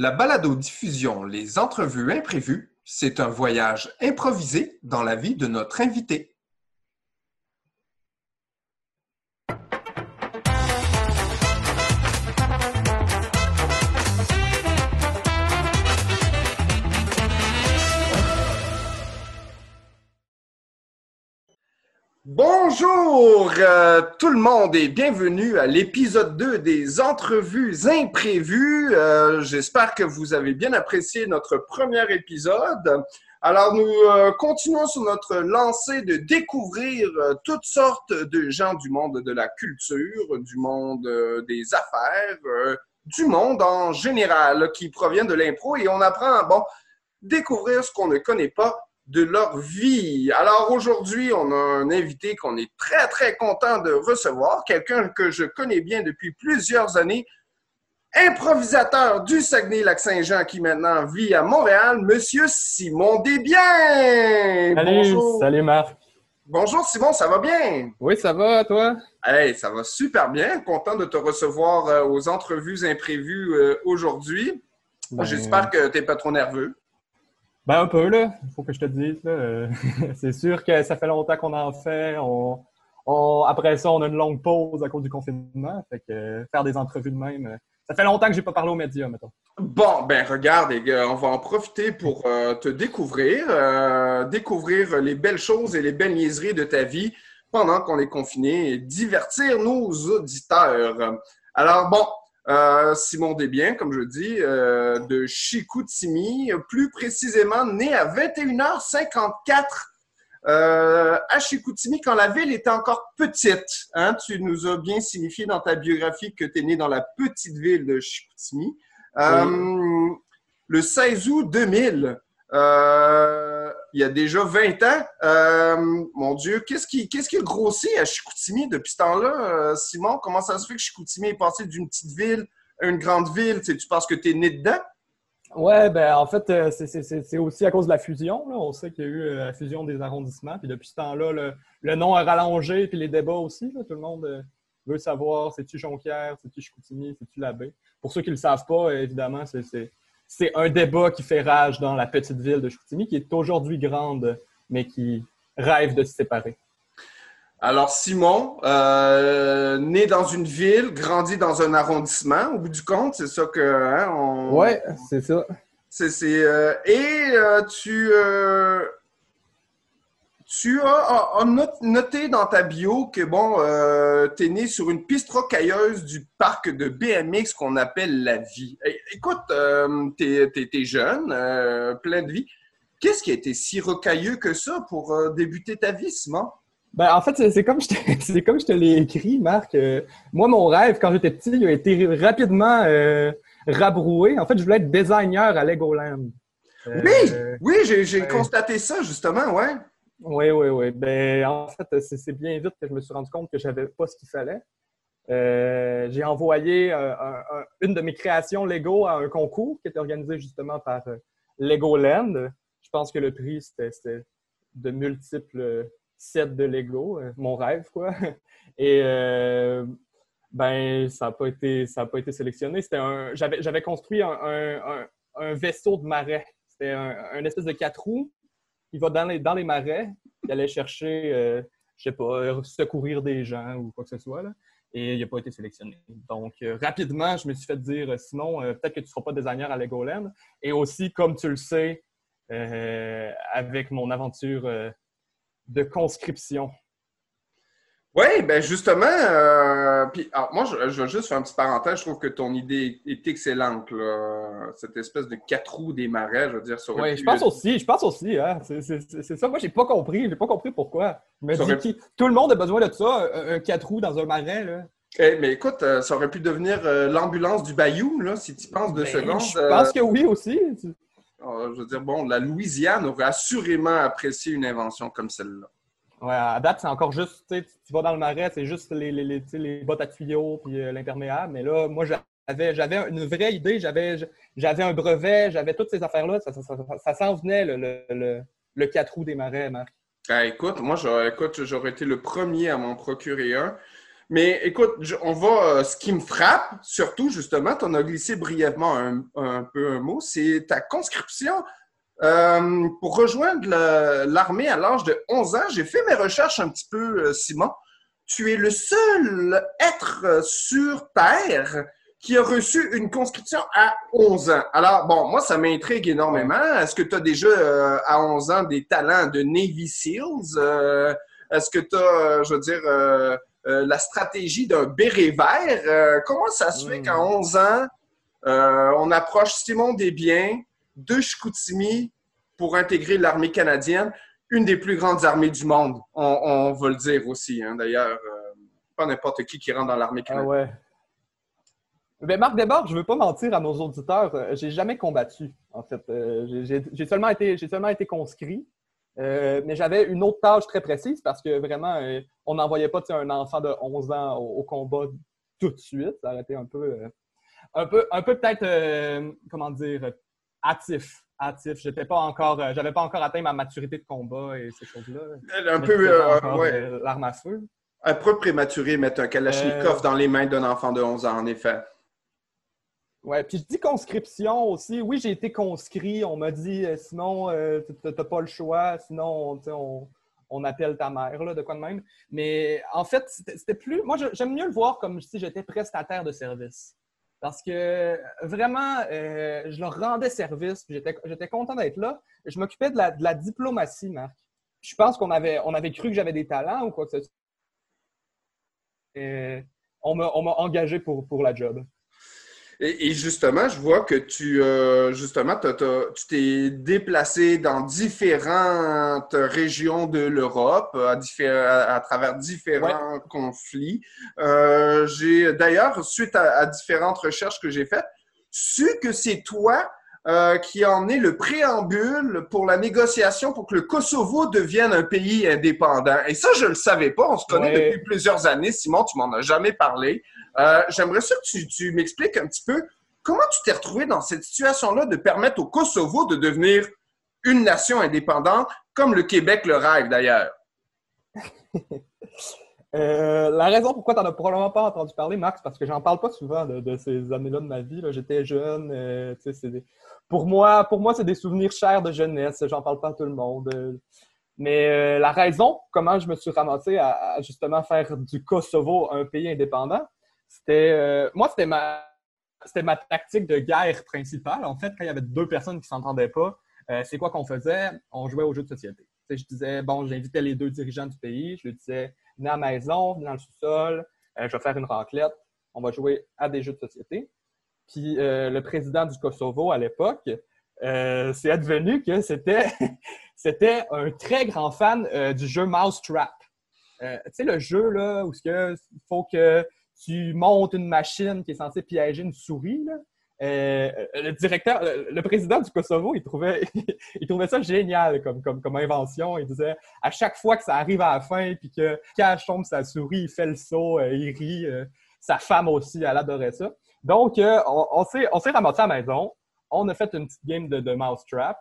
La balado-diffusion Les entrevues imprévues, c'est un voyage improvisé dans la vie de notre invité. Bonjour euh, tout le monde et bienvenue à l'épisode 2 des entrevues imprévues. Euh, j'espère que vous avez bien apprécié notre premier épisode. Alors nous euh, continuons sur notre lancée de découvrir toutes sortes de gens du monde de la culture, du monde des affaires, du monde en général qui provient de l'impro et on apprend à bon, découvrir ce qu'on ne connaît pas de leur vie. Alors aujourd'hui, on a un invité qu'on est très, très content de recevoir, quelqu'un que je connais bien depuis plusieurs années, improvisateur du Saguenay-Lac-Saint-Jean qui maintenant vit à Montréal, Monsieur Simon Desbiens. Salut, salut Marc. Bonjour Simon, ça va bien? Oui, ça va, toi? Hey, ça va super bien. Content de te recevoir euh, aux entrevues imprévues euh, aujourd'hui. Ben, J'espère que tu n'es pas trop nerveux. Ben, un peu, là. Il faut que je te dise. Euh, c'est sûr que ça fait longtemps qu'on en fait. On, après ça, on a une longue pause à cause du confinement. Fait que euh, faire des entrevues de même, euh, ça fait longtemps que j'ai pas parlé aux médias, mettons. Bon, ben regarde, on va en profiter pour te découvrir, découvrir les belles choses et les belles niaiseries de ta vie pendant qu'on est confiné et divertir nos auditeurs. Alors bon, euh, Simon Desbiens, comme je dis, euh, de Chicoutimi, plus précisément né à 21h54 euh, à Chicoutimi quand la ville était encore petite. Hein? Tu nous as bien signifié dans ta biographie que tu es né dans la petite ville de Chicoutimi. Le 16 août 2000, il y a déjà 20 ans. mon Dieu, qu'est-ce qui, qu'est-ce qui a grossi à Chicoutimi depuis ce temps-là, Simon? Comment ça se fait que Chicoutimi est passé d'une petite ville à une grande ville? Tu, penses que tu es né dedans? Oui, ben en fait, euh, c'est aussi à cause de la fusion. On sait qu'il y a eu euh, la fusion des arrondissements. Puis depuis ce temps-là, le, nom a rallongé, puis les débats aussi. Tout le monde euh, veut savoir c'est-tu Jonquière, c'est-tu Chicoutimi, c'est-tu Labbé? Pour ceux qui ne le savent pas, évidemment, c'est un débat qui fait rage dans la petite ville de Chicoutimi, qui est aujourd'hui grande, mais qui rêve de se séparer. Alors, Simon, euh, né dans une ville, grandi dans un arrondissement, au bout du compte, c'est ça que. Hein, on... Ouais, c'est ça. C'est, euh, et euh, tu, tu as, noté dans ta bio que, bon, tu es né sur une piste rocailleuse du parc de BMX qu'on appelle La Vie. écoute, tu es, jeune, plein de vie. Qu'est-ce qui a été si rocailleux que ça pour débuter ta vie, Simon? Ben, en fait, c'est comme, je comme je te l'ai écrit, Marc. Euh, moi, mon rêve, quand j'étais petit, il a été rapidement euh, rabroué. En fait, je voulais être designer à Legoland. Euh, oui, oui, j'ai constaté ça, justement, ouais. Oui, oui, oui. Ben, en fait, c'est bien vite que je me suis rendu compte que je n'avais pas ce qu'il fallait. j'ai envoyé une de mes créations Lego à un concours qui était organisé justement par Legoland. Je pense que le prix, c'était de multiples set de Lego, euh, mon rêve, quoi. Et euh, ben, ça n'a pas, été, pas été sélectionné. J'avais, construit un, un, vaisseau de marais. C'était un, espèce de quatre roues qui va dans les, dans les marais, qui allait chercher, euh, je sais pas, secourir des gens ou quoi que ce soit. Là. Et il n'a pas été sélectionné. Donc, rapidement, je me suis fait dire, sinon, peut-être que tu ne seras pas designer à Legoland. Et aussi, comme tu le sais, avec mon aventure de conscription. Oui, ben justement, euh, puis moi, je, je, vais juste faire un petit parenthèse. Je trouve que ton idée est excellente, cette espèce de quatre roues des marais, je veux dire. Oui, je pense aussi, je pense aussi. Hein, c'est ça, moi, j'ai pas compris. J'ai pas compris pourquoi. Mais tout le monde a besoin de ça, un, quatre roues dans un marais. Là. Eh, mais écoute, euh, ça aurait pu devenir euh, l'ambulance du Bayou, là, si tu penses deux ben, secondes. Je pense que oui aussi. Euh, je veux dire, bon, la Louisiane aurait assurément apprécié une invention comme celle-là. Ouais, à date, c'est encore juste, tu vas dans le marais, c'est juste les, les, les, les, bottes à tuyaux puis euh, l'imperméable. Mais là, moi, j'avais, j'avais une vraie idée, j'avais, j'avais un brevet, j'avais toutes ces affaires-là. Ça, s'en venait, le, le, le, 4 roues des marais, Marc. Ah, écoute, moi, j'aurais, été le premier à m'en procurer un. Mais écoute, on va. Ce qui me frappe, surtout, justement, tu en as glissé brièvement un, peu un mot, c'est ta conscription. Pour rejoindre l'armée à l'âge de 11 ans, j'ai fait mes recherches un petit peu, Simon. Tu es le seul être sur Terre qui a reçu une conscription à 11 ans. Alors, bon, moi, ça m'intrigue énormément. Est-ce que tu as déjà, euh, à 11 ans, des talents de Navy SEALs? Euh, est-ce que tu as, euh, je veux dire, la stratégie d'un béret vert? comment ça se fait qu'à 11 hmm. ans, on approche Simon Desbiens de Chicoutimi pour intégrer l'armée canadienne, une des plus grandes armées du monde, on, va le dire aussi, hein, d'ailleurs. pas n'importe qui qui rentre dans l'armée ah canadienne. ouais. Ben Marc Desbordes, je ne veux pas mentir à nos auditeurs, euh, j'ai jamais combattu, en fait. Euh, j'ai seulement, été, seulement été conscrit, euh, mais j'avais une autre tâche très précise parce que vraiment, on n'envoyait pas un enfant de 11 ans au, combat tout de suite. Ça aurait été un peu, un peu, un peu peut-être, comment dire, hâtif. Hâtif. J'étais pas encore, j'avais pas encore atteint ma maturité de combat et ces choses-là. Un peu, ouais. L'arme à feu. Un peu prématuré mettre un Kalachnikov dans les mains d'un enfant de 11 ans, en effet. Ouais, puis je dis conscription aussi. Oui, j'ai été conscrit. On m'a dit, euh, sinon, euh, tu n'as pas le choix. Sinon, on, on, appelle ta mère, là, de quoi de même. Mais en fait, c'était plus. Moi, j'aime mieux le voir comme si j'étais prestataire de service. Parce que vraiment, euh, je leur rendais service. J'étais content d'être là. Je m'occupais de la, diplomatie, Marc. Je pense qu'on avait, on avait cru que j'avais des talents ou quoi que ce soit. on m'a engagé pour, pour la job. Et, justement, je vois que tu, euh, justement, tu t'es déplacé dans différentes régions de l'Europe, à, à, travers différents conflits. Euh, j'ai d'ailleurs, suite à, différentes recherches que j'ai faites, su que c'est toi euh, qui en est le préambule pour la négociation pour que le Kosovo devienne un pays indépendant. Et ça, je ne le savais pas. On se connaît depuis plusieurs années. Simon, tu m'en as jamais parlé. Euh, j'aimerais ça que tu, m'expliques un petit peu comment tu t'es retrouvé dans cette situation-là de permettre au Kosovo de devenir une nation indépendante, comme le Québec le rêve d'ailleurs. Euh, la raison pourquoi tu n'en as probablement pas entendu parler, Max, parce que j'en parle pas souvent de, ces années-là de ma vie. J'étais jeune. Euh, pour moi, pour moi c'est des souvenirs chers de jeunesse. J'en parle pas à tout le monde. Mais la raison comment je me suis ramassé à, justement faire du Kosovo un pays indépendant, c'était, euh, moi, c'était ma, c'était ma tactique de guerre principale. En fait, quand il y avait deux personnes qui s'entendaient pas, euh, c'est quoi qu'on faisait? On jouait aux jeux de société. je disais, bon, j'invitais les deux dirigeants du pays. Je leur disais, venez à la maison, venez dans le sous-sol, euh, je vais faire une raclette. On va jouer à des jeux de société. Puis le président du Kosovo à l'époque, c'est advenu que c'était, c'était un très grand fan du jeu Mousetrap. tu sais, le jeu là, où il faut que tu montes une machine qui est censée piéger une souris. Euh, le directeur, le, président du Kosovo, il trouvait, il trouvait ça génial comme, comme, comme, invention. Il disait à chaque fois que ça arrive à la fin puis que Cash tombe sa souris, il fait le saut, euh, il rit. Euh, sa femme aussi, elle adorait ça. Donc, on, on s'est ramassé à la maison. On a fait une petite game de, de Mousetrap.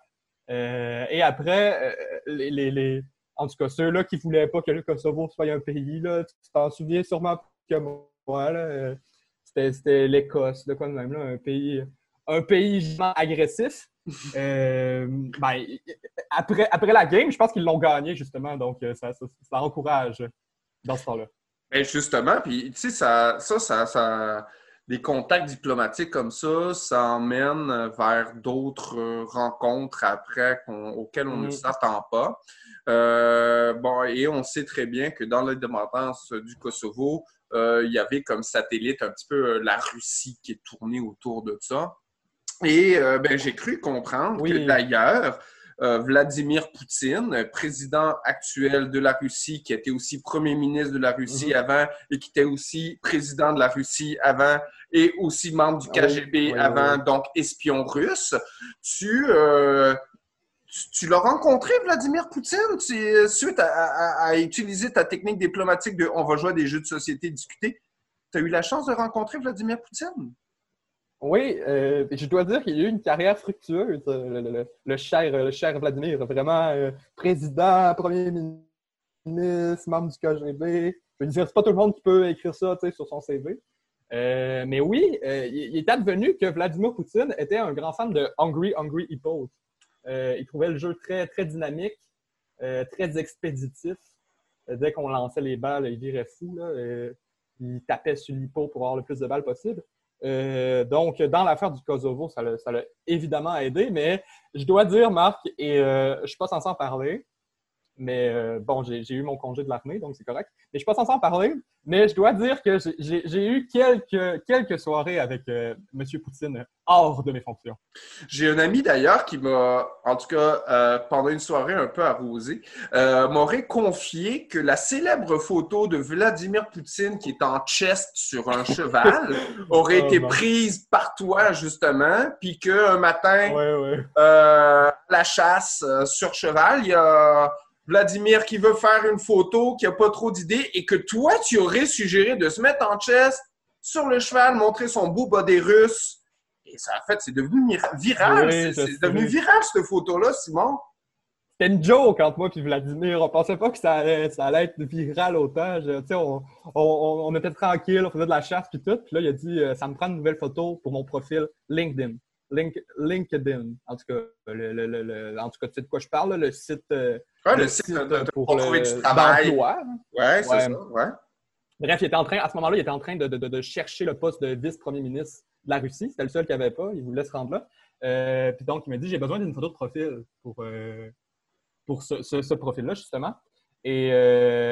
et après, les, les, en tout cas, ceux-là qui voulaient pas que le Kosovo soit un pays, là, tu t'en souviens sûrement que moi euh, c'était l'Écosse, de quoi de même, là, un pays, un pays agressif. Euh, ben, après, après la game, je pense qu'ils l'ont gagné, justement, donc euh, ça, ça, encourage dans ce temps-là. Ben, justement, puis tu sais, ça, ça, ça, ça, des contacts diplomatiques comme ça, ça emmène vers d'autres rencontres après auxquelles on ne mm. s'attend pas. bon, et on sait très bien que dans l'indépendance du Kosovo, euh, il y avait comme satellite un petit peu euh, la Russie qui est tournée autour de ça. Et euh, ben, j'ai cru comprendre que d'ailleurs, Vladimir Poutine, président actuel de la Russie, qui était aussi premier ministre de la Russie mhm. avant et qui était aussi président de la Russie avant et aussi membre du KGB avant, donc espion russe, tu, tu, l'as rencontré, Vladimir Poutine, suite à, utiliser ta technique diplomatique de on va jouer à des jeux de société discuter. Tu as eu la chance de rencontrer Vladimir Poutine? Oui, euh, je dois dire qu'il a eu une carrière fructueuse, euh, le, cher, le cher Vladimir, vraiment euh, président, premier ministre, membre du KGB. je veux dire, c'est pas tout le monde qui peut écrire ça sur son CV. Mais oui, euh, il, est advenu que Vladimir Poutine était un grand fan de Hungry Hungry Hippos. Euh, il trouvait le jeu très, très dynamique, très expéditif. Dès qu'on lançait les balles, il virait fou. il tapait sur l'hippo pour avoir le plus de balles possible. donc, dans l'affaire du Kosovo, ça l'a évidemment aidé, mais je dois dire, Marc, et je ne suis pas censé en parler, mais euh, bon, j'ai eu mon congé de l'armée, donc c'est correct. Mais je suis pas censé en parler. Mais je dois dire que j'ai eu quelques, quelques soirées avec euh, M. Poutine hors de mes fonctions. J'ai un ami d'ailleurs qui m'a, en tout cas, euh, pendant une soirée un peu arrosée, m'aurait confié que la célèbre photo de Vladimir Poutine qui est en chest sur un cheval aurait oh été prise par toi, justement, puis qu'un matin, la chasse sur cheval, il y a Vladimir qui veut faire une photo, qui n'a pas trop d'idées, et que toi, tu aurais suggéré de se mettre en chest sur le cheval, montrer son beau bas russe. Et ça, en fait, c'est devenu viral. c'est devenu viral, cette photo-là, Simon. C'était une joke entre moi et Vladimir. On pensait pas que ça allait, ça allait être viral autant. on, on, était tranquille, on faisait de la chasse puis tout. Puis là, il a dit euh, ça me prend une nouvelle photo pour mon profil LinkedIn. LinkedIn. En tout cas, le, en tout cas, tu sais de quoi je parle, le site. Euh, le, site, pour, trouver du travail. Ouais, c'est ça. Ouais. Bref, il était en train, à ce moment-là, il était en train de, de, chercher le poste de vice-premier ministre de la Russie. C'était le seul qu'il avait pas. Il voulait se rendre là. Euh, puis donc, il m'a dit j'ai besoin d'une photo de profil pour, euh, pour ce, ce, profil-là, justement. Et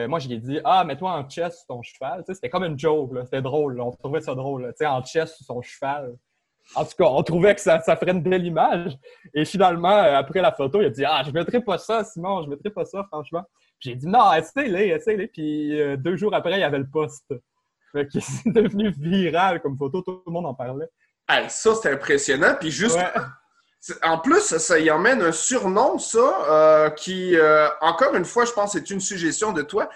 moi, je lui ai dit Ah, mets-toi en chess sur ton cheval. Tu sais, c'était comme une joke. C'était drôle. On trouvait ça drôle. Tu sais, en chess sur son cheval. En tout cas, on trouvait que ça, ferait une belle image. Et finalement, euh, après la photo, il a dit Ah, je ne mettrai pas ça, Simon, je ne mettrai pas ça, franchement. J'ai dit Non, essaye-les, essaye-les. Puis euh, deux jours après, il y avait le poste. Fait que c'est devenu viral comme photo, tout le monde en parlait. ça, c'est impressionnant. Puis juste. En plus, ça y emmène un surnom, ça, euh, qui, encore une fois, je pense c'est une suggestion de toi.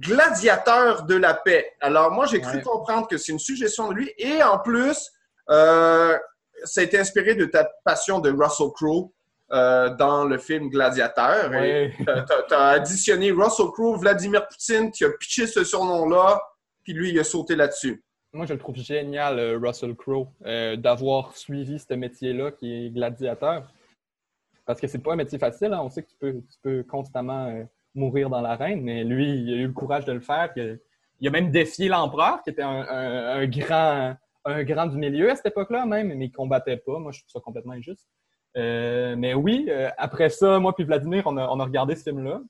Gladiateur de la paix. Alors, moi, j'ai cru comprendre que c'est une suggestion de lui. Et en plus, euh, ça a été inspiré de ta passion de Russell Crowe euh, dans le film Gladiateur. Tu as, additionné Russell Crowe, Vladimir Poutine, tu as pitché ce surnom-là, puis lui, il a sauté là-dessus. Moi, je le trouve génial, euh, Russell Crowe, d'avoir suivi ce métier-là qui est gladiateur. Parce que c'est pas un métier facile. Hein. On sait que tu peux, tu peux constamment mourir dans l'arène, mais lui, il a eu le courage de le faire. Il a même défié l'empereur, qui était un grand un grand du milieu à cette époque-là même, mais il combattait pas. Moi, je trouve ça complètement injuste. Euh, mais oui, euh, après ça, moi puis Vladimir, on a, on a regardé ce film-là.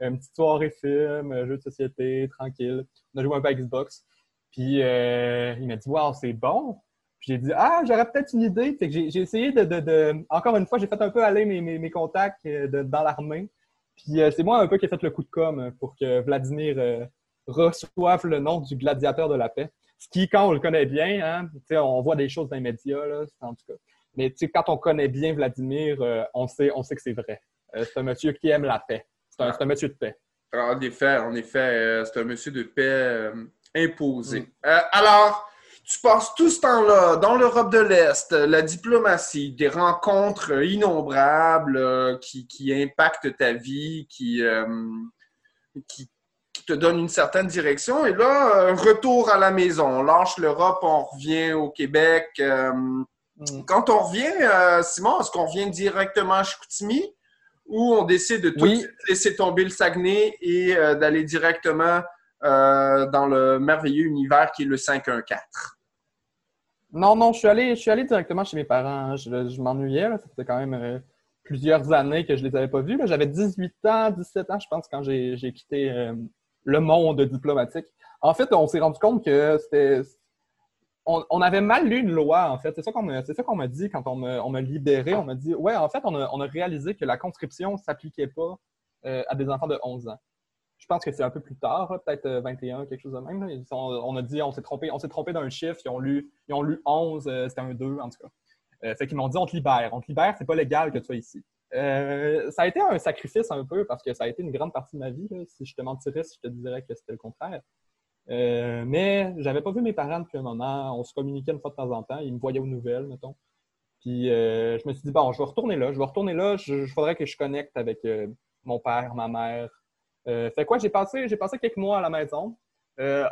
Une petite soirée film, jeu de société, tranquille. On a joué un peu à Xbox. Puis euh, il m'a dit Waouh, c'est bon. Puis j'ai dit Ah, j'aurais peut-être une idée. Fait que j'ai essayé de, de, de, Encore une fois, j'ai fait un peu aller mes, mes, mes contacts dans l'armée. Puis c'est moi un peu qui ai fait le coup de com pour que Vladimir reçoive le nom du gladiateur de la paix. Ce qui, quand on le connaît bien, hein, on voit des choses dans les médias, là, en tout cas. Mais quand on connaît bien Vladimir, euh, on, sait, on sait que c'est vrai. Euh, c'est un monsieur qui aime la paix. C'est un, monsieur de paix. En effet, en effet, euh, c'est un monsieur de paix imposé. Mm. alors, tu passes tout ce temps-là dans l'Europe de l'Est, la diplomatie, des rencontres innombrables qui, qui, impactent ta vie, qui, qui, te donne une certaine direction. Et là, retour à la maison. On lâche l'Europe, on revient au Québec. Euh. Quand on revient, euh, Simon, est-ce qu'on revient directement à Chicoutimi ou on décide de tout laisser tomber le Saguenay et euh, d'aller directement dans le merveilleux univers qui est le 514? Non, non, je suis allé, je suis allé directement chez mes parents. Je, m'ennuyais. Ça faisait quand même plusieurs années que je ne les avais pas vus. J'avais 18 ans, 17 ans, je pense, quand j'ai quitté le monde diplomatique. En fait, on s'est rendu compte que c'était. On, avait mal lu une loi, en fait. C'est ça qu'on m'a dit quand on m'a libéré. On m'a dit Ouais, en fait, on a, réalisé que la conscription ne s'appliquait pas euh, à des enfants de 11 ans. Je pense que c'est un peu plus tard, peut-être 21, euh, quelque chose de même. On, a dit on s'est trompé, on trompé d'un chiffre. Ils ont lu, ils ont lu 11, euh, c'était un 2 en tout cas. fait qu'ils m'ont dit on te libère. On te libère, c'est pas légal que tu sois ici. Euh, ça a été un sacrifice un peu parce que ça a été une grande partie de ma vie. Si je te mentirais, si je te dirais que c'était le contraire. Euh, mais j'avais pas vu mes parents depuis un moment. On se communiquait une fois de temps en temps. Ils me voyaient aux nouvelles, mettons. Puis euh, je me suis dit, bon, je vais retourner là. Je vais retourner là. Il faudrait que je connecte avec mon père, ma mère. fait quoi? J'ai passé, j'ai passé quelques mois à la maison.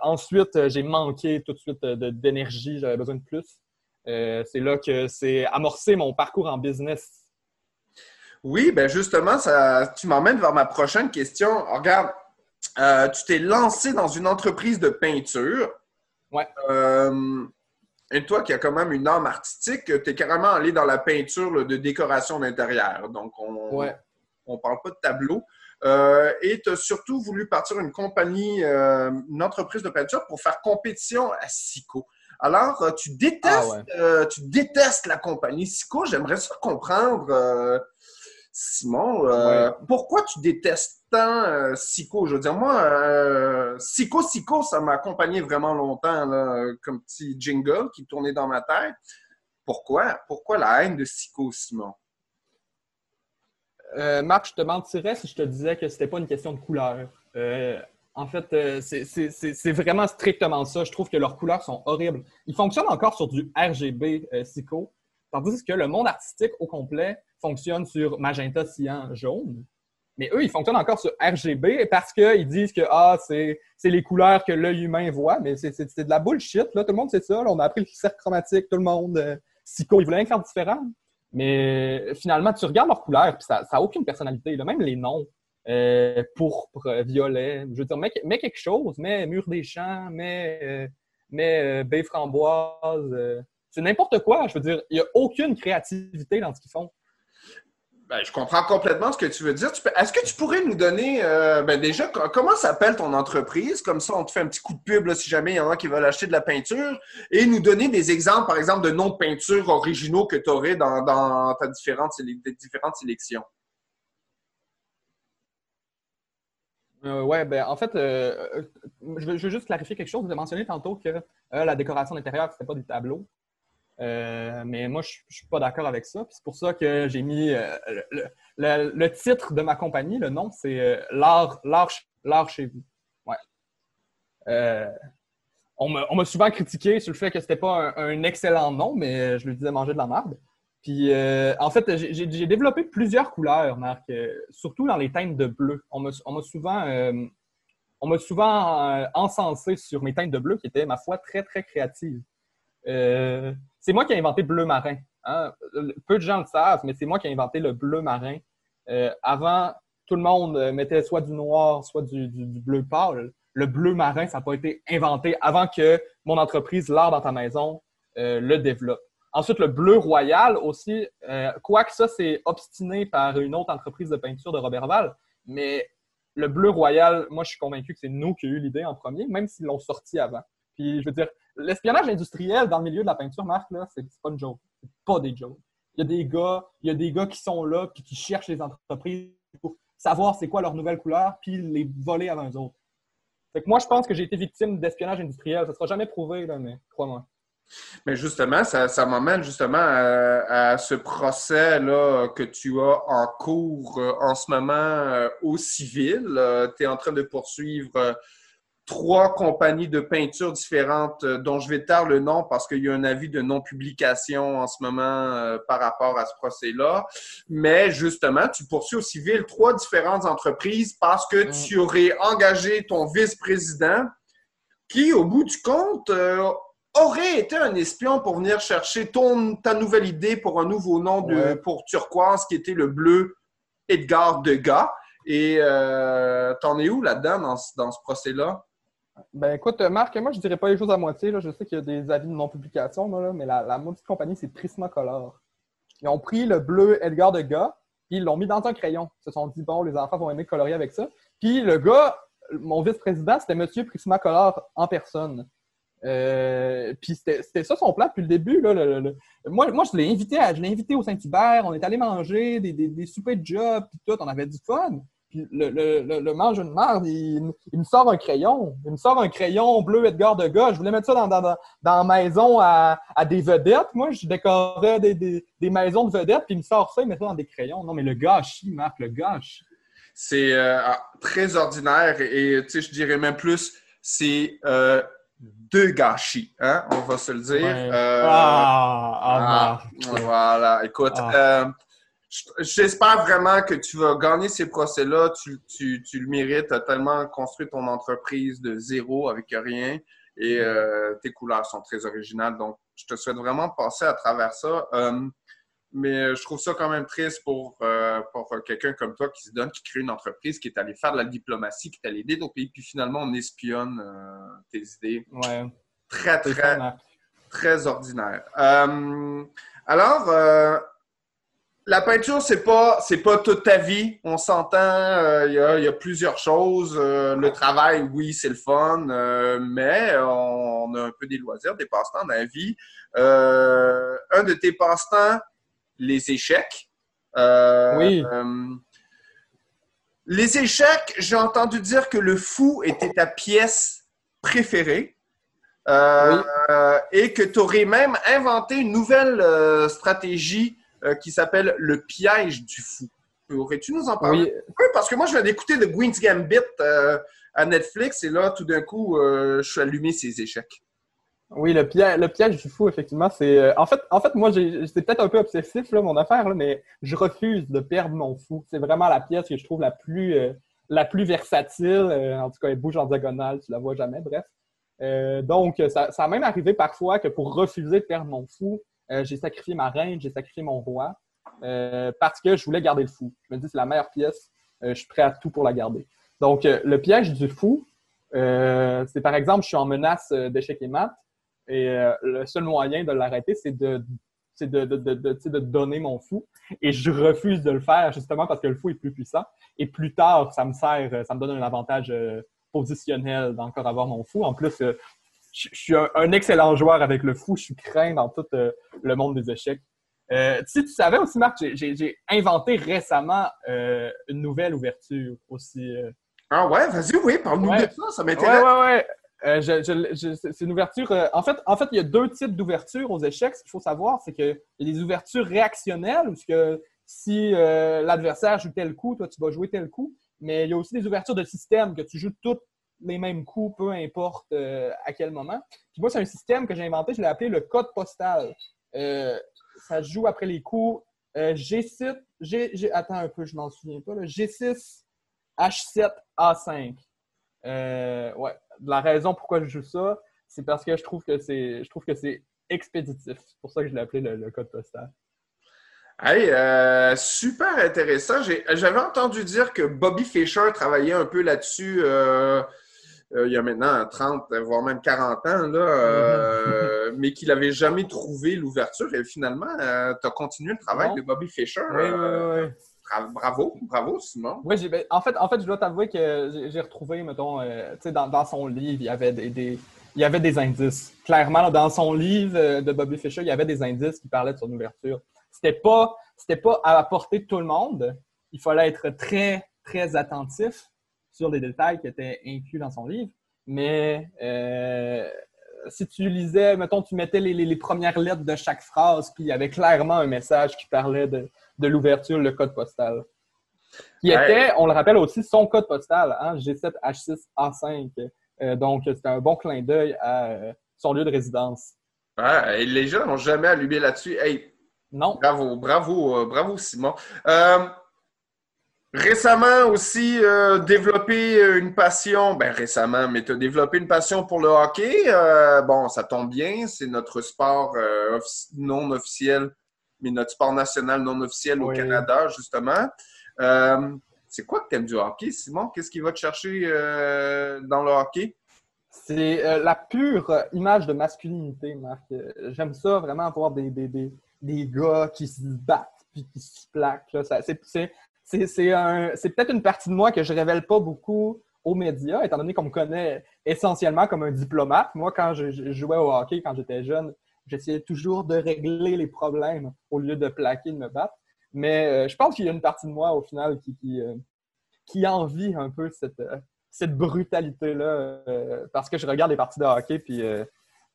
ensuite, j'ai manqué tout de suite d'énergie, j'avais besoin de plus. c'est là que c'est amorcé mon parcours en business. Oui, ben justement, ça, tu m'emmènes vers ma prochaine question. regarde, tu t'es lancé dans une entreprise de peinture. Ouais. Et toi qui as quand même une âme artistique, tu es carrément allé dans la peinture de décoration d'intérieur. Donc, on ne parle pas de tableau. Euh, et tu as surtout voulu partir une compagnie, euh, une entreprise de peinture pour faire compétition à SICO. Alors, euh, tu détestes, ah tu détestes la compagnie SICO. J'aimerais ça comprendre Simon, euh, pourquoi tu détestes tant euh, Sico? Je veux dire, moi, euh, Sico, Sico, ça m'a accompagné vraiment longtemps, là, comme petit jingle qui tournait dans ma tête. Pourquoi? Pourquoi la haine de Sico, Simon? Marc, je te mentirais si je te disais que c'était pas une question de couleur. en fait, c'est vraiment strictement ça. Je trouve que leurs couleurs sont horribles. Ils fonctionnent encore sur du RGB Sico, tandis que le monde artistique au complet fonctionne sur magenta, cyan, jaune. Mais eux, ils fonctionnent encore sur RGB parce qu'ils disent que ah, c'est les couleurs que l'œil humain voit, mais c'est de la bullshit. Là. Tout le monde sait ça. on a appris le cercle chromatique, tout le monde. Euh, Sico, ils voulaient rien faire différent. Mais finalement, tu regardes leurs couleurs, puis ça n'a aucune personnalité. Même les noms. Euh, pourpre, violet. Je veux dire, mets, quelque chose, mets mur des champs, mets, euh, mets baie framboise. c'est n'importe quoi. Je veux dire, il n'y a aucune créativité dans ce qu'ils font. Ben, je comprends complètement ce que tu veux dire. Est-ce que tu pourrais nous donner, euh, ben déjà, comment s'appelle ton entreprise? Comme ça, on te fait un petit coup de pub si jamais il y en a qui veulent acheter de la peinture. Et nous donner des exemples, par exemple, de noms de peinture originaux que tu aurais dans, ta différentes, différentes sélections. Euh, oui, ben, en fait, euh, je, veux, juste clarifier quelque chose. Vous avez mentionné tantôt que la décoration d'intérieur, ce n'était pas des tableaux. Euh, mais moi, je ne suis pas d'accord avec ça. C'est pour ça que j'ai mis euh, le, titre de ma compagnie, le nom, c'est euh, L'art chez vous. Ouais. on m'a souvent critiqué sur le fait que c'était pas un, excellent nom, mais je lui disais manger de la merde. Puis, en fait, j'ai développé plusieurs couleurs, Marc, surtout dans les teintes de bleu. On m'a souvent, on m'a souvent encensé sur mes teintes de bleu qui étaient, ma foi, très, très créatives. C'est moi qui ai inventé bleu marin. Hein. Peu de gens le savent, mais c'est moi qui ai inventé le bleu marin. Euh, avant, tout le monde mettait soit du noir, soit du, bleu pâle. Le bleu marin, ça n'a pas été inventé avant que mon entreprise, l'art dans ta maison, euh, le développe. Ensuite, le bleu royal aussi, euh, quoique ça, c'est obstiné par une autre entreprise de peinture de Robert Val, mais le bleu royal, moi, je suis convaincu que c'est nous qui avons eu l'idée en premier, même s'ils l'ont sorti avant. Puis, je veux dire, l'espionnage industriel dans le milieu de la peinture, Marc, là, c'est pas une joke. C'est pas des jokes. Il y a des gars, y a des gars qui sont là puis qui cherchent les entreprises pour savoir c'est quoi leur nouvelle couleur puis les voler avant eux autres. Fait que moi, je pense que j'ai été victime d'espionnage industriel. Ça sera jamais prouvé, là, mais crois-moi. Mais justement, ça, m'emmène justement à, ce procès-là que tu as en cours euh, en ce moment euh, au civil. Euh, tu es en train de poursuivre trois compagnies de peinture différentes euh, dont je vais taire le nom parce qu'il y a un avis de non-publication en ce moment euh, par rapport à ce procès-là. Mais justement, tu poursuis au civil trois différentes entreprises parce que mm. tu aurais engagé ton vice-président qui, au bout du compte, euh, aurait été un espion pour venir chercher ton, ta nouvelle idée pour un nouveau nom de, pour Turquoise qui était le bleu Edgar Degas. Et t'en es où là-dedans dans, dans ce procès-là? Ben écoute, Marc, moi je dirais pas les choses à moitié. Je sais qu'il y a des avis de non-publication, mais la, la maudite compagnie, c'est Prismacolor. Ils ont pris le bleu Edgar de gars, puis ils l'ont mis dans un crayon. Ils se sont dit, bon, les enfants vont aimer colorier avec ça. Puis le gars, mon vice-président, c'était Monsieur Prismacolor en personne. Euh, puis c'était ça son plan depuis le début. Moi, moi, je l'ai invité, à, je invité au Saint-Hubert. On est allé manger des, des, des soupers de job, puis tout. On avait du fun le, le, le, mange une merde, il, me sort un crayon. Il me sort un crayon bleu Edgar de gars. Je voulais mettre ça dans, dans, dans maison à, à, des vedettes. Moi, je décorais des, des, des, maisons de vedettes, puis il me sort ça, il met ça dans des crayons. Non, mais le gâchis, Marc, le gâchis. C'est euh, ah, très ordinaire et, tu sais, je dirais même plus, c'est euh, deux gâchis, hein? on va se le dire. Euh, ah, ah, ah, voilà, écoute. Ah. J'espère vraiment que tu vas gagner ces procès-là. Tu, tu, tu, le mérites. Tu as tellement construit ton entreprise de zéro avec rien et euh, tes couleurs sont très originales. Donc, je te souhaite vraiment passer à travers ça. Euh, mais je trouve ça quand même triste pour, euh, pour quelqu'un comme toi qui se donne, qui crée une entreprise, qui est allé faire de la diplomatie, qui est allé aider d'autres pays, puis finalement, on espionne tes idées. Ouais. Très, très, très ordinaire. alors, la peinture, c'est pas c'est pas toute ta vie. On s'entend, il euh, y, a, plusieurs choses. Euh, le travail, oui, c'est le fun, euh, mais on, a un peu des loisirs, des passe-temps dans la vie. un de tes passe-temps, les échecs. oui. les échecs, j'ai entendu dire que le fou était ta pièce préférée. Oui. et que tu aurais même inventé une nouvelle stratégie euh, qui s'appelle Le piège du fou. Aurais-tu nous en parler? Oui. parce que moi, je viens d'écouter The Queen's Gambit euh, à Netflix et là, tout d'un coup, euh, je suis allumé ses échecs. Oui, le piège, le piège du fou, effectivement, c'est. en, fait, en fait, moi, c'est peut-être un peu obsessif, là, mon affaire, mais je refuse de perdre mon fou. C'est vraiment la pièce que je trouve la plus, la plus versatile. en tout cas, elle bouge en diagonale, tu la vois jamais, bref. donc, ça, ça a même arrivé parfois que pour refuser de perdre mon fou, euh, j'ai sacrifié ma reine, j'ai sacrifié mon roi euh, parce que je voulais garder le fou. Je me dis, c'est la meilleure pièce, euh, je suis prêt à tout pour la garder. Donc, le piège du fou, c'est par exemple, je suis en menace d'échec et mat, et le seul moyen de l'arrêter, c'est de c'est de, de, de, donner mon fou. Et je refuse de le faire justement parce que le fou est plus puissant. Et plus tard, ça me sert, ça me donne un avantage positionnel d'encore avoir mon fou. En plus, je, suis un, excellent joueur avec le fou. Je suis craint dans tout euh, le monde des échecs. Euh, si tu savais aussi, Marc, j'ai inventé récemment euh, une nouvelle ouverture aussi. Ah ouais, vas-y, oui, parle-nous de ça, ça m'intéresse. Ouais, ouais, ouais. c'est une ouverture. en, fait, en fait, il y a deux types d'ouvertures aux échecs. Ce qu'il faut savoir, c'est qu'il y a des ouvertures réactionnelles, où que si l'adversaire joue tel coup, toi, tu vas jouer tel coup. Mais il y a aussi des ouvertures de système, que tu joues toutes les mêmes coups, peu importe euh, à quel moment. Puis moi, c'est un système que j'ai inventé, je l'ai appelé le code postal. Euh, ça joue après les coups euh, G6, G, attends un peu, je m'en souviens pas, G6, H7, A5. ouais, la raison pourquoi je joue ça, c'est parce que je trouve que c'est je trouve que c'est expéditif. C'est pour ça que je l'ai appelé le, code postal. Hey, super intéressant. J'avais entendu dire que Bobby Fischer travaillait un peu là-dessus euh, il y a maintenant 30, voire même 40 ans, là, euh, mais qu'il n'avait jamais trouvé l'ouverture. Et finalement, euh, tu as continué le travail de Bobby Fischer. Oui, oui, oui. Bravo, bravo, Simon. Oui, ben, en, fait, en fait, je dois t'avouer que j'ai retrouvé, mettons, dans, dans, son livre, il y avait des, il y avait des indices. Clairement, dans son livre de Bobby Fischer, il y avait des indices qui parlaient de son ouverture. C'était pas, c'était pas à la portée de tout le monde. Il fallait être très, très attentif sur les détails qui étaient inclus dans son livre. Mais euh, si tu lisais, mettons, tu mettais les, premières lettres de chaque phrase, puis il y avait clairement un message qui parlait de, l'ouverture, le code postal. Qui était, on le rappelle aussi, son code postal, hein, G7H6A5. Euh, donc, c'était un bon clin d'œil à euh, son lieu de résidence. et les gens n'ont jamais allumé là-dessus. Hey, non. Bravo, bravo, bravo, Simon. Récemment aussi, euh, développé une passion, ben récemment, mais tu as développé une passion pour le hockey. Euh, bon, ça tombe bien, c'est notre sport euh, non officiel, mais notre sport national non officiel au Canada, justement. c'est quoi que tu aimes du hockey, Simon? Qu'est-ce qui va te chercher dans le hockey? C'est la pure image de masculinité, Marc. J'aime ça, vraiment, voir des, des, des, des, gars qui se battent puis qui se plaquent. C'est c'est peut-être une partie de moi que je révèle pas beaucoup aux médias, étant donné qu'on me connaît essentiellement comme un diplomate. Moi, quand je, jouais au hockey, quand j'étais jeune, j'essayais toujours de régler les problèmes au lieu de plaquer, de me battre. Mais euh, je pense qu'il y a une partie de moi, au final, qui, euh, envie un peu cette, euh, cette brutalité-là. parce que je regarde les parties de hockey, puis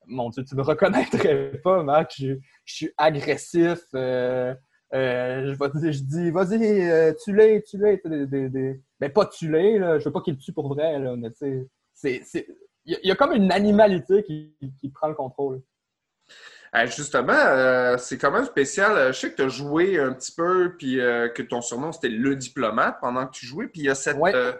mon Dieu, tu me reconnaîtrais pas, Marc. Je suis agressif. Euh, je, je dis, vas-y, euh, tu l'es, tu l'es. Ben, pas tu l'es, je veux pas qu'il tue pour vrai, là, mais c'est. Il y, a comme une animalité qui, qui, prend le contrôle. Justement, euh, c'est quand même spécial. Je sais que tu as joué un petit peu, puis euh, que ton surnom c'était le diplomate pendant que tu jouais. Puis il y, a cette, euh,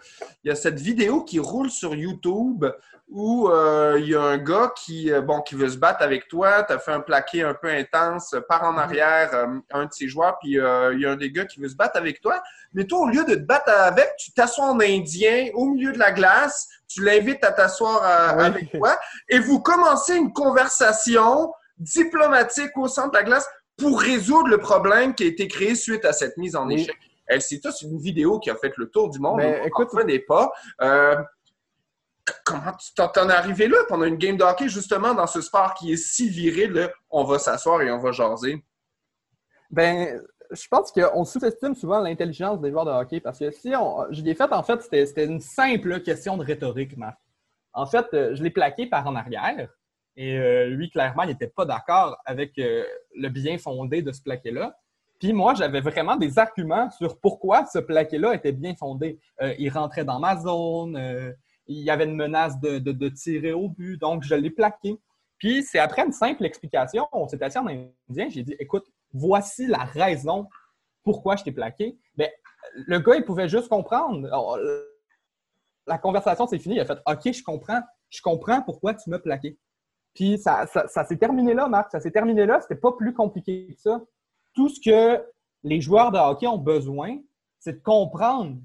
il y a cette vidéo qui roule sur YouTube où il y a un gars qui, bon, qui veut se battre avec toi. Tu as fait un plaqué un peu intense, part en mhm. arrière, un de ses joueurs, puis il y a un des gars qui veut se battre avec toi. Mais toi, au lieu de te battre avec, tu t'assois en indien au milieu de la glace, tu l'invites à t'asseoir avec toi et vous commencez une conversation diplomatique au centre de la glace pour résoudre le problème qui a été créé suite à cette mise en échec. C'est C'est une vidéo qui a fait le tour du monde. Mais écoute, ne pas. Euh, comment tu t'en es arrivé là pendant une game de hockey, justement, dans ce sport qui est si viril, on va s'asseoir et on va jaser? Ben, je pense qu'on sous-estime souvent l'intelligence des joueurs de hockey parce que si on. Je l'ai fait, en fait, c'était une simple question de rhétorique, Marc. En fait, euh, je l'ai plaqué par en arrière. Et euh, lui, clairement, il n'était pas d'accord avec euh, le bien fondé de ce plaqué-là. Puis moi, j'avais vraiment des arguments sur pourquoi ce plaqué-là était bien fondé. Euh, il rentrait dans ma zone, il y avait une menace de, tirer au but, donc je l'ai plaqué. Puis c'est après une simple explication, on s'est assis en indien, j'ai dit, écoute, voici la raison pourquoi je t'ai plaqué. Mais le gars, il pouvait juste comprendre. la conversation s'est finie, il a fait, OK, je comprends, je comprends pourquoi tu m'as plaqué. Puis ça, s'est terminé là, Marc. Ça s'est terminé là. C'était pas plus compliqué que ça. Tout ce que les joueurs de hockey ont besoin, c'est de comprendre.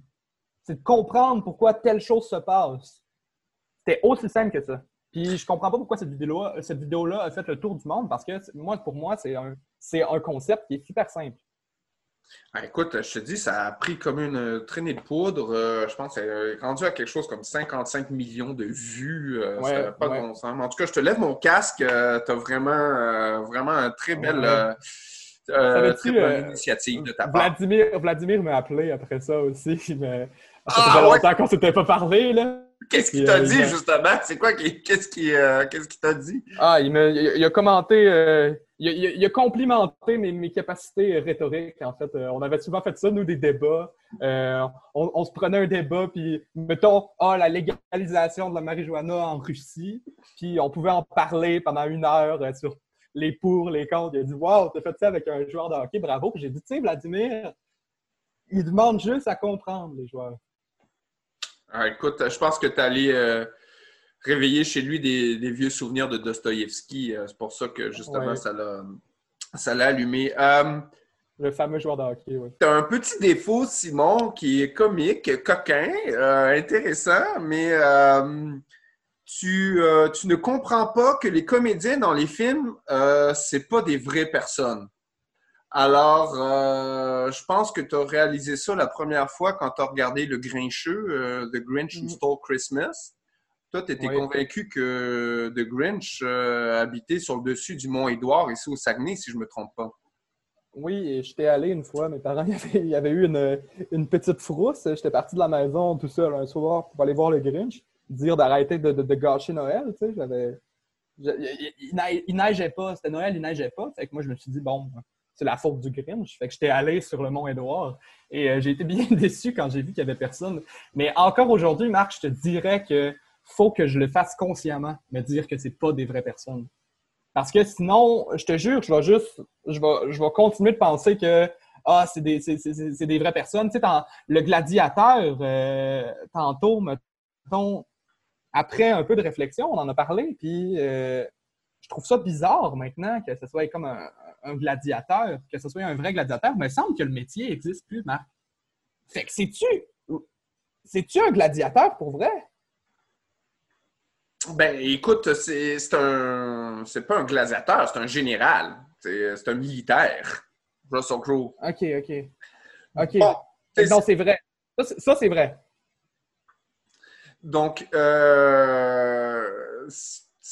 C'est de comprendre pourquoi telle chose se passe. C'était aussi simple que ça. Puis je comprends pas pourquoi cette vidéo-là cette vidéo a fait le tour du monde parce que moi, pour moi, c'est un concept qui est super simple. Ah, écoute, je te dis, ça a pris comme une traînée de poudre. Euh, je pense que c'est rendu à quelque chose comme 55 millions de vues. Euh, pas de bon sens. en tout cas, je te lève mon casque. Euh, tu as vraiment, vraiment un très belle. initiative de ta part. Vladimir, Vladimir m'a appelé après ça aussi, mais ça ah, fait longtemps qu'on ne s'était pas parlé. Là. Qu'est-ce qu'il t'a dit, justement? C'est quoi? Qu'est-ce qu'il t'a dit? Ah, il, il, a commenté il, a, complimenté mes, capacités rhétoriques, en fait. Euh, on avait souvent fait ça, nous, des débats. Euh, on, se prenait un débat, puis mettons, ah, la légalisation de la marijuana en Russie, puis on pouvait en parler pendant une heure euh, sur les pour, les contre. Il a dit, wow, t'as fait ça avec un joueur de hockey, bravo. J'ai dit, tu sais, Vladimir, il demande juste à comprendre, les joueurs. Ah, écoute, je pense que tu allé réveiller chez lui des, vieux souvenirs de Dostoïevski. Euh, c'est pour ça que justement, ça l'a allumé. Euh, le fameux joueur de hockey, oui. Tu as un petit défaut, Simon, qui est comique, coquin, euh, intéressant, mais tu, tu, ne comprends pas que les comédiens dans les films, euh, c'est pas des vraies personnes. Alors, je pense que tu as réalisé ça la première fois quand tu as regardé Le Grincheux, The Grinch Who mm. Stole Christmas. Toi, tu étais convaincu que The Grinch euh, habitait sur le dessus du mont Édouard, ici au Saguenay, si je ne me trompe pas. Oui, j'étais allé une fois. Mes parents, il y avait, eu une, petite frousse. J'étais parti de la maison tout seul un soir pour aller voir le Grinch, dire d'arrêter de, gâcher Noël. Tu sais, il, neigeait pas. C'était Noël, il neigeait pas. Fait que moi, je me suis dit, bon, c'est la faute du Grinch. Fait que j'étais allé sur le mont Édouard et euh, j'ai été bien déçu quand j'ai vu qu'il n'y avait personne. Mais encore aujourd'hui, Marc, je te dirais que faut que je le fasse consciemment, me dire que c'est pas des vraies personnes. Parce que sinon, je te jure, je vais juste, je vais, continuer de penser que ah, c'est des, vraies personnes. Tu sais, le gladiateur, euh, tantôt, après un peu de réflexion, on en a parlé, puis euh, je trouve ça bizarre maintenant que ce soit comme un, gladiateur, que ce soit un vrai gladiateur. Il me semble que le métier n'existe plus, Marc. Fait que c'est-tu, c'est-tu un gladiateur pour vrai? Ben, écoute, c'est un. C'est pas un gladiateur, c'est un général. C'est un militaire. Russell Crowe. OK, OK. OK. non, c'est vrai. Ça, c'est vrai. Donc, euh,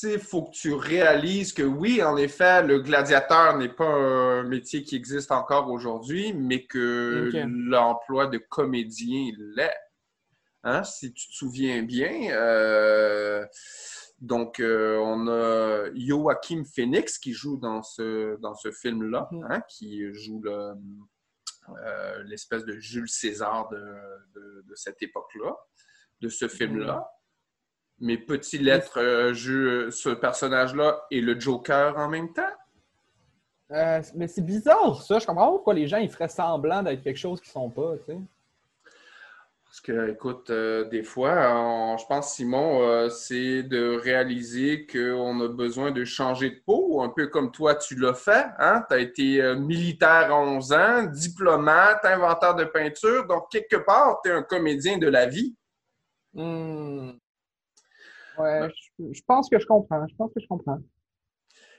il faut que tu réalises que oui, en effet, le gladiateur n'est pas un métier qui existe encore aujourd'hui, mais que l'emploi de comédien l'est. Hein, si tu te souviens bien. Euh, donc, euh, on a Joachim Phoenix qui joue dans ce, dans ce film-là, mm-hmm. hein, qui joue euh, l'espèce de Jules César de, de, cette époque-là, de ce film-là. Mm-hmm. Mais Petit Lettre, ce personnage-là est le Joker en même temps? Euh, mais c'est bizarre, ça. Je comprends pas pourquoi les gens ils feraient semblant d'être quelque chose qu'ils sont pas, tu sais. Parce que, écoute, euh, des fois, je pense, Simon, euh, c'est de réaliser qu'on a besoin de changer de peau, un peu comme toi, tu l'as fait. Hein? Tu as été militaire à 11 ans, diplomate, inventeur de peinture. Donc, quelque part, tu es un comédien de la vie. Hmm. Ouais, je pense que je comprends. Je pense que je comprends.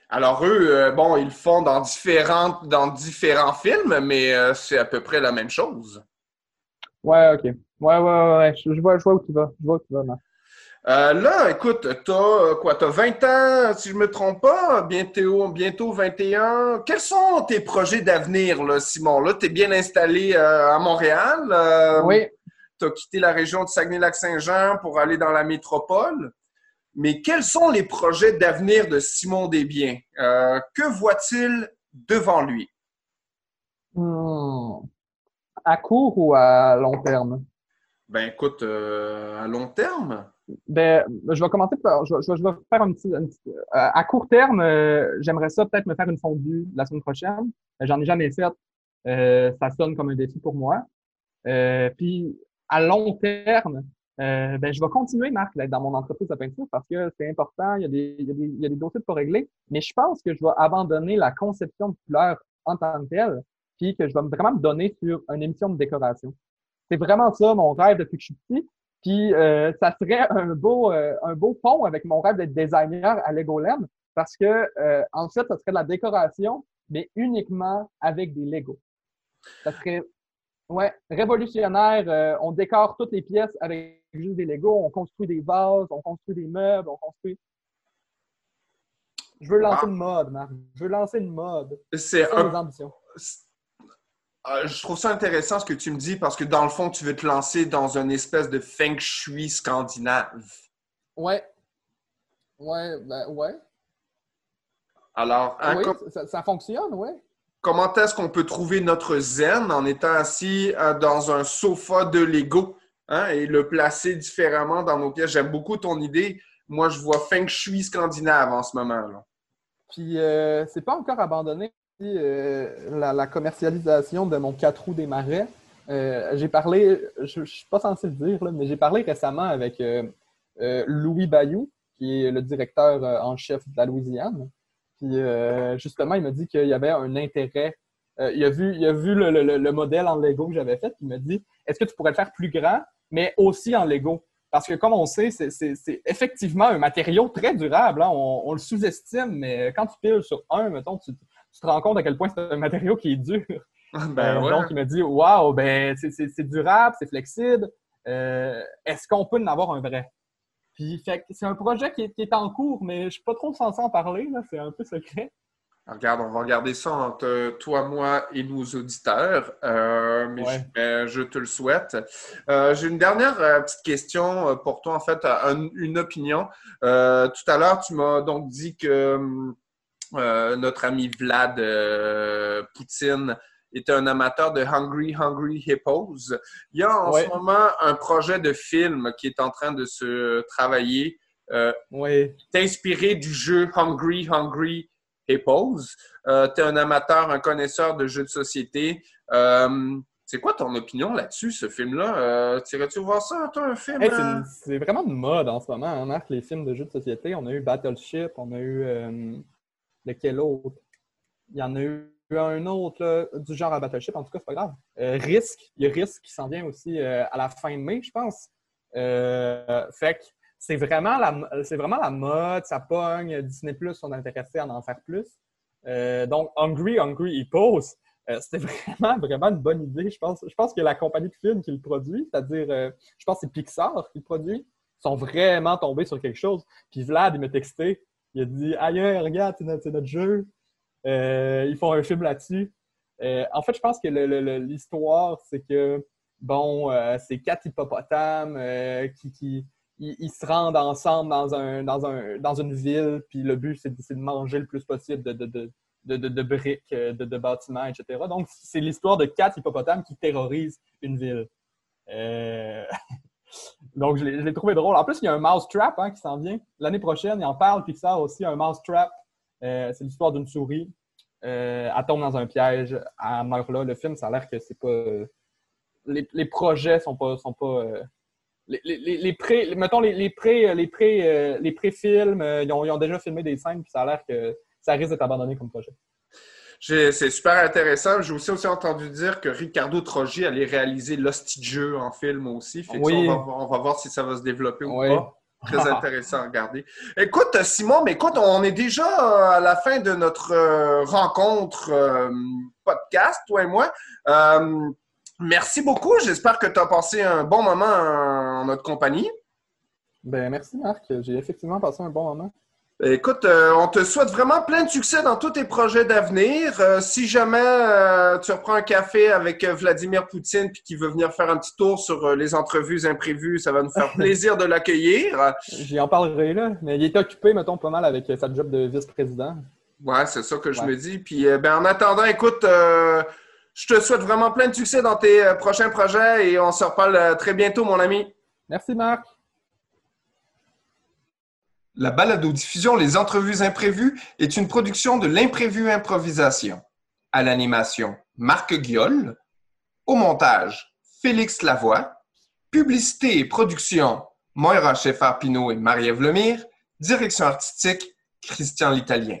Alors eux, euh, bon, ils le font dans, différentes, dans différents films, mais euh, c'est à peu près la même chose. Ouais, ok. Ouais, ouais, ouais. Je, vois, je vois où tu vas. Je vois où tu vas, euh, là, écoute, t'as quoi? T'as 20 ans, si je me trompe pas, bientôt, bientôt 21. Quels sont tes projets d'avenir, là, Simon? Là, t'es bien installé à Montréal. oui. T'as quitté la région de Saguenay-Lac-Saint-Jean pour aller dans la métropole. Mais quels sont les projets d'avenir de Simon Desbiens? Euh, que voit-il devant lui? Hmm. À court ou à long terme? Ben écoute, euh, à long terme. Ben, je vais commencer par. Je, vais faire un petit. Euh, à court terme, j'aimerais ça peut-être me faire une fondue la semaine prochaine. J'en ai jamais fait. ça sonne comme un défi pour moi. puis à long terme, euh, ben, je vais continuer, Marc, dans mon entreprise de peinture parce que c'est important. Il y, a des, il, y a des, il y a des dossiers pour régler. Mais je pense que je vais abandonner la conception de couleur en tant que telle, puis que je vais vraiment me donner sur une émission de décoration. C'est vraiment ça mon rêve depuis que je suis petit. Puis euh, ça serait un beau, euh, un beau pont avec mon rêve d'être designer à Legoland parce que euh, en fait, ça serait de la décoration, mais uniquement avec des Legos. Ça serait Ouais, révolutionnaire. Euh, on décore toutes les pièces avec juste des Legos. On construit des vases, on construit des meubles, on construit. Je veux lancer ah. une mode, Marc. Je veux lancer une mode. C'est un... ambitions? Ah, je trouve ça intéressant ce que tu me dis parce que dans le fond, tu veux te lancer dans une espèce de feng shui scandinave. Ouais. Ouais, ben ouais. Alors, oui, ça, ça, fonctionne, ouais comment est-ce qu'on peut trouver notre zen en étant assis euh, dans un sofa de Lego hein, et le placer différemment dans nos pièces? J'aime beaucoup ton idée. Moi, je vois Feng Shui scandinave en ce moment. Puis, euh, c'est pas encore abandonné euh, la, commercialisation de mon 4 roues des marais. j'ai parlé, je, ne suis pas censé le dire, mais j'ai parlé récemment avec Louis Bayou, qui est le directeur en chef de la Louisiane. Puis euh, justement, il m'a dit qu'il y avait un intérêt. Euh, il a vu, il a vu le, modèle en Lego que j'avais fait. Il m'a dit Est-ce que tu pourrais le faire plus grand, mais aussi en Lego? Parce que, comme on sait, c'est effectivement un matériau très durable. Hein. On, le sous-estime, mais quand tu piles sur un, mettons, tu, te rends compte à quel point c'est un matériau qui est dur. Ben, euh, Donc, il m'a dit Waouh, ben, c'est durable, c'est flexible. Est-ce qu'on peut en avoir un vrai puis c'est un projet qui est, en cours, mais je ne suis pas trop censé en parler, c'est un peu secret. Regarde, on va regarder ça entre toi, moi et nos auditeurs, euh, mais je, te le souhaite. Euh, j'ai une dernière euh, petite question pour toi, en fait, une opinion. tout à l'heure, tu m'as donc dit que notre ami Vlad Poutine était un amateur de Hungry Hungry Hippos. Il y a en ce moment un projet de film qui est en train de se travailler. Euh, oui. inspiré du jeu Hungry Hungry Hippos. Euh, tu es un amateur, un connaisseur de jeux de société. Euh, c'est quoi ton opinion là-dessus, ce film-là? Euh, tu voir ça, toi, un film? c'est vraiment de mode en ce moment, hein, Marc, les films de jeux de société. On a eu Battleship, on a eu... Euh, lequel autre? Il y en a eu un autre du genre à Battleship, en tout cas, c'est pas grave. Euh, Risk, il y a Risk qui s'en vient aussi euh, à la fin de mai, je pense. Euh, fait que c'est vraiment, la, c'est vraiment la mode, ça pogne. Disney Plus sont intéressés à en faire plus. donc, Hungry, Hungry Hippos, c'était vraiment, vraiment une bonne idée. Je pense, je pense que la compagnie de films qui le produit, c'est-à-dire, je pense que c'est Pixar qui le produit, sont vraiment tombés sur quelque chose. Puis Vlad, il m'a texté, il a dit Aïe, regarde, c'est notre, notre, jeu. Euh, ils font un film là-dessus. Euh, en fait, je pense que l'histoire, c'est que, bon, euh, c'est quatre hippopotames qui, se rendent ensemble dans, un, dans, un, dans une ville, puis le but, c'est de, manger le plus possible de briques, de, bâtiments, etc. Donc, c'est l'histoire de quatre hippopotames qui terrorisent une ville. Donc, je l'ai trouvé drôle. En plus, il y a un mousetrap hein, qui s'en vient. L'année prochaine, il en parle, Pixar aussi, un mousetrap. C'est l'histoire d'une souris elle tombe dans un piège, elle meurt là. Le film, ça a l'air que c'est pas. Les, les, projets sont pas. Sont pas les, les, les, pré, mettons, les, les pré, les pré, les pré-films, ils ont, ils ont déjà filmé des scènes, puis ça a l'air que ça risque d'être abandonné comme projet. C'est super intéressant. J'ai aussi, aussi entendu dire que Ricardo Trogi allait réaliser Lost Jeu en film aussi. oui. on, va, voir si ça va se développer ou pas. Très intéressant à regarder. Écoute, Simon, mais écoute, on est déjà à la fin de notre euh, rencontre euh, podcast, toi et moi. Euh, merci beaucoup. J'espère que tu as passé un bon moment en notre compagnie. Ben, merci, Marc. J'ai effectivement passé un bon moment. Écoute, euh, on te souhaite vraiment plein de succès dans tous tes projets d'avenir. Euh, si jamais euh, tu reprends un café avec Vladimir Poutine puis qu'il veut venir faire un petit tour sur les entrevues imprévues, ça va nous faire plaisir de l'accueillir. J'y en parlerai là, mais il est occupé, mettons, pas mal avec sa job de vice-président. Ouais, c'est ça que je me dis. Puis, ben, en attendant, écoute, je te souhaite vraiment plein de succès dans tes prochains projets et on se reparle très bientôt, mon ami. Merci, Marc. La balado-diffusion Les Entrevues Imprévues est une production de l'Imprévu Improvisation. À l'animation, Marc Guiol. Au montage, Félix Lavoie. Publicité et production, Moira Scheffer-Pinot et Marie-Ève Lemire. Direction artistique, Christian l'Italien.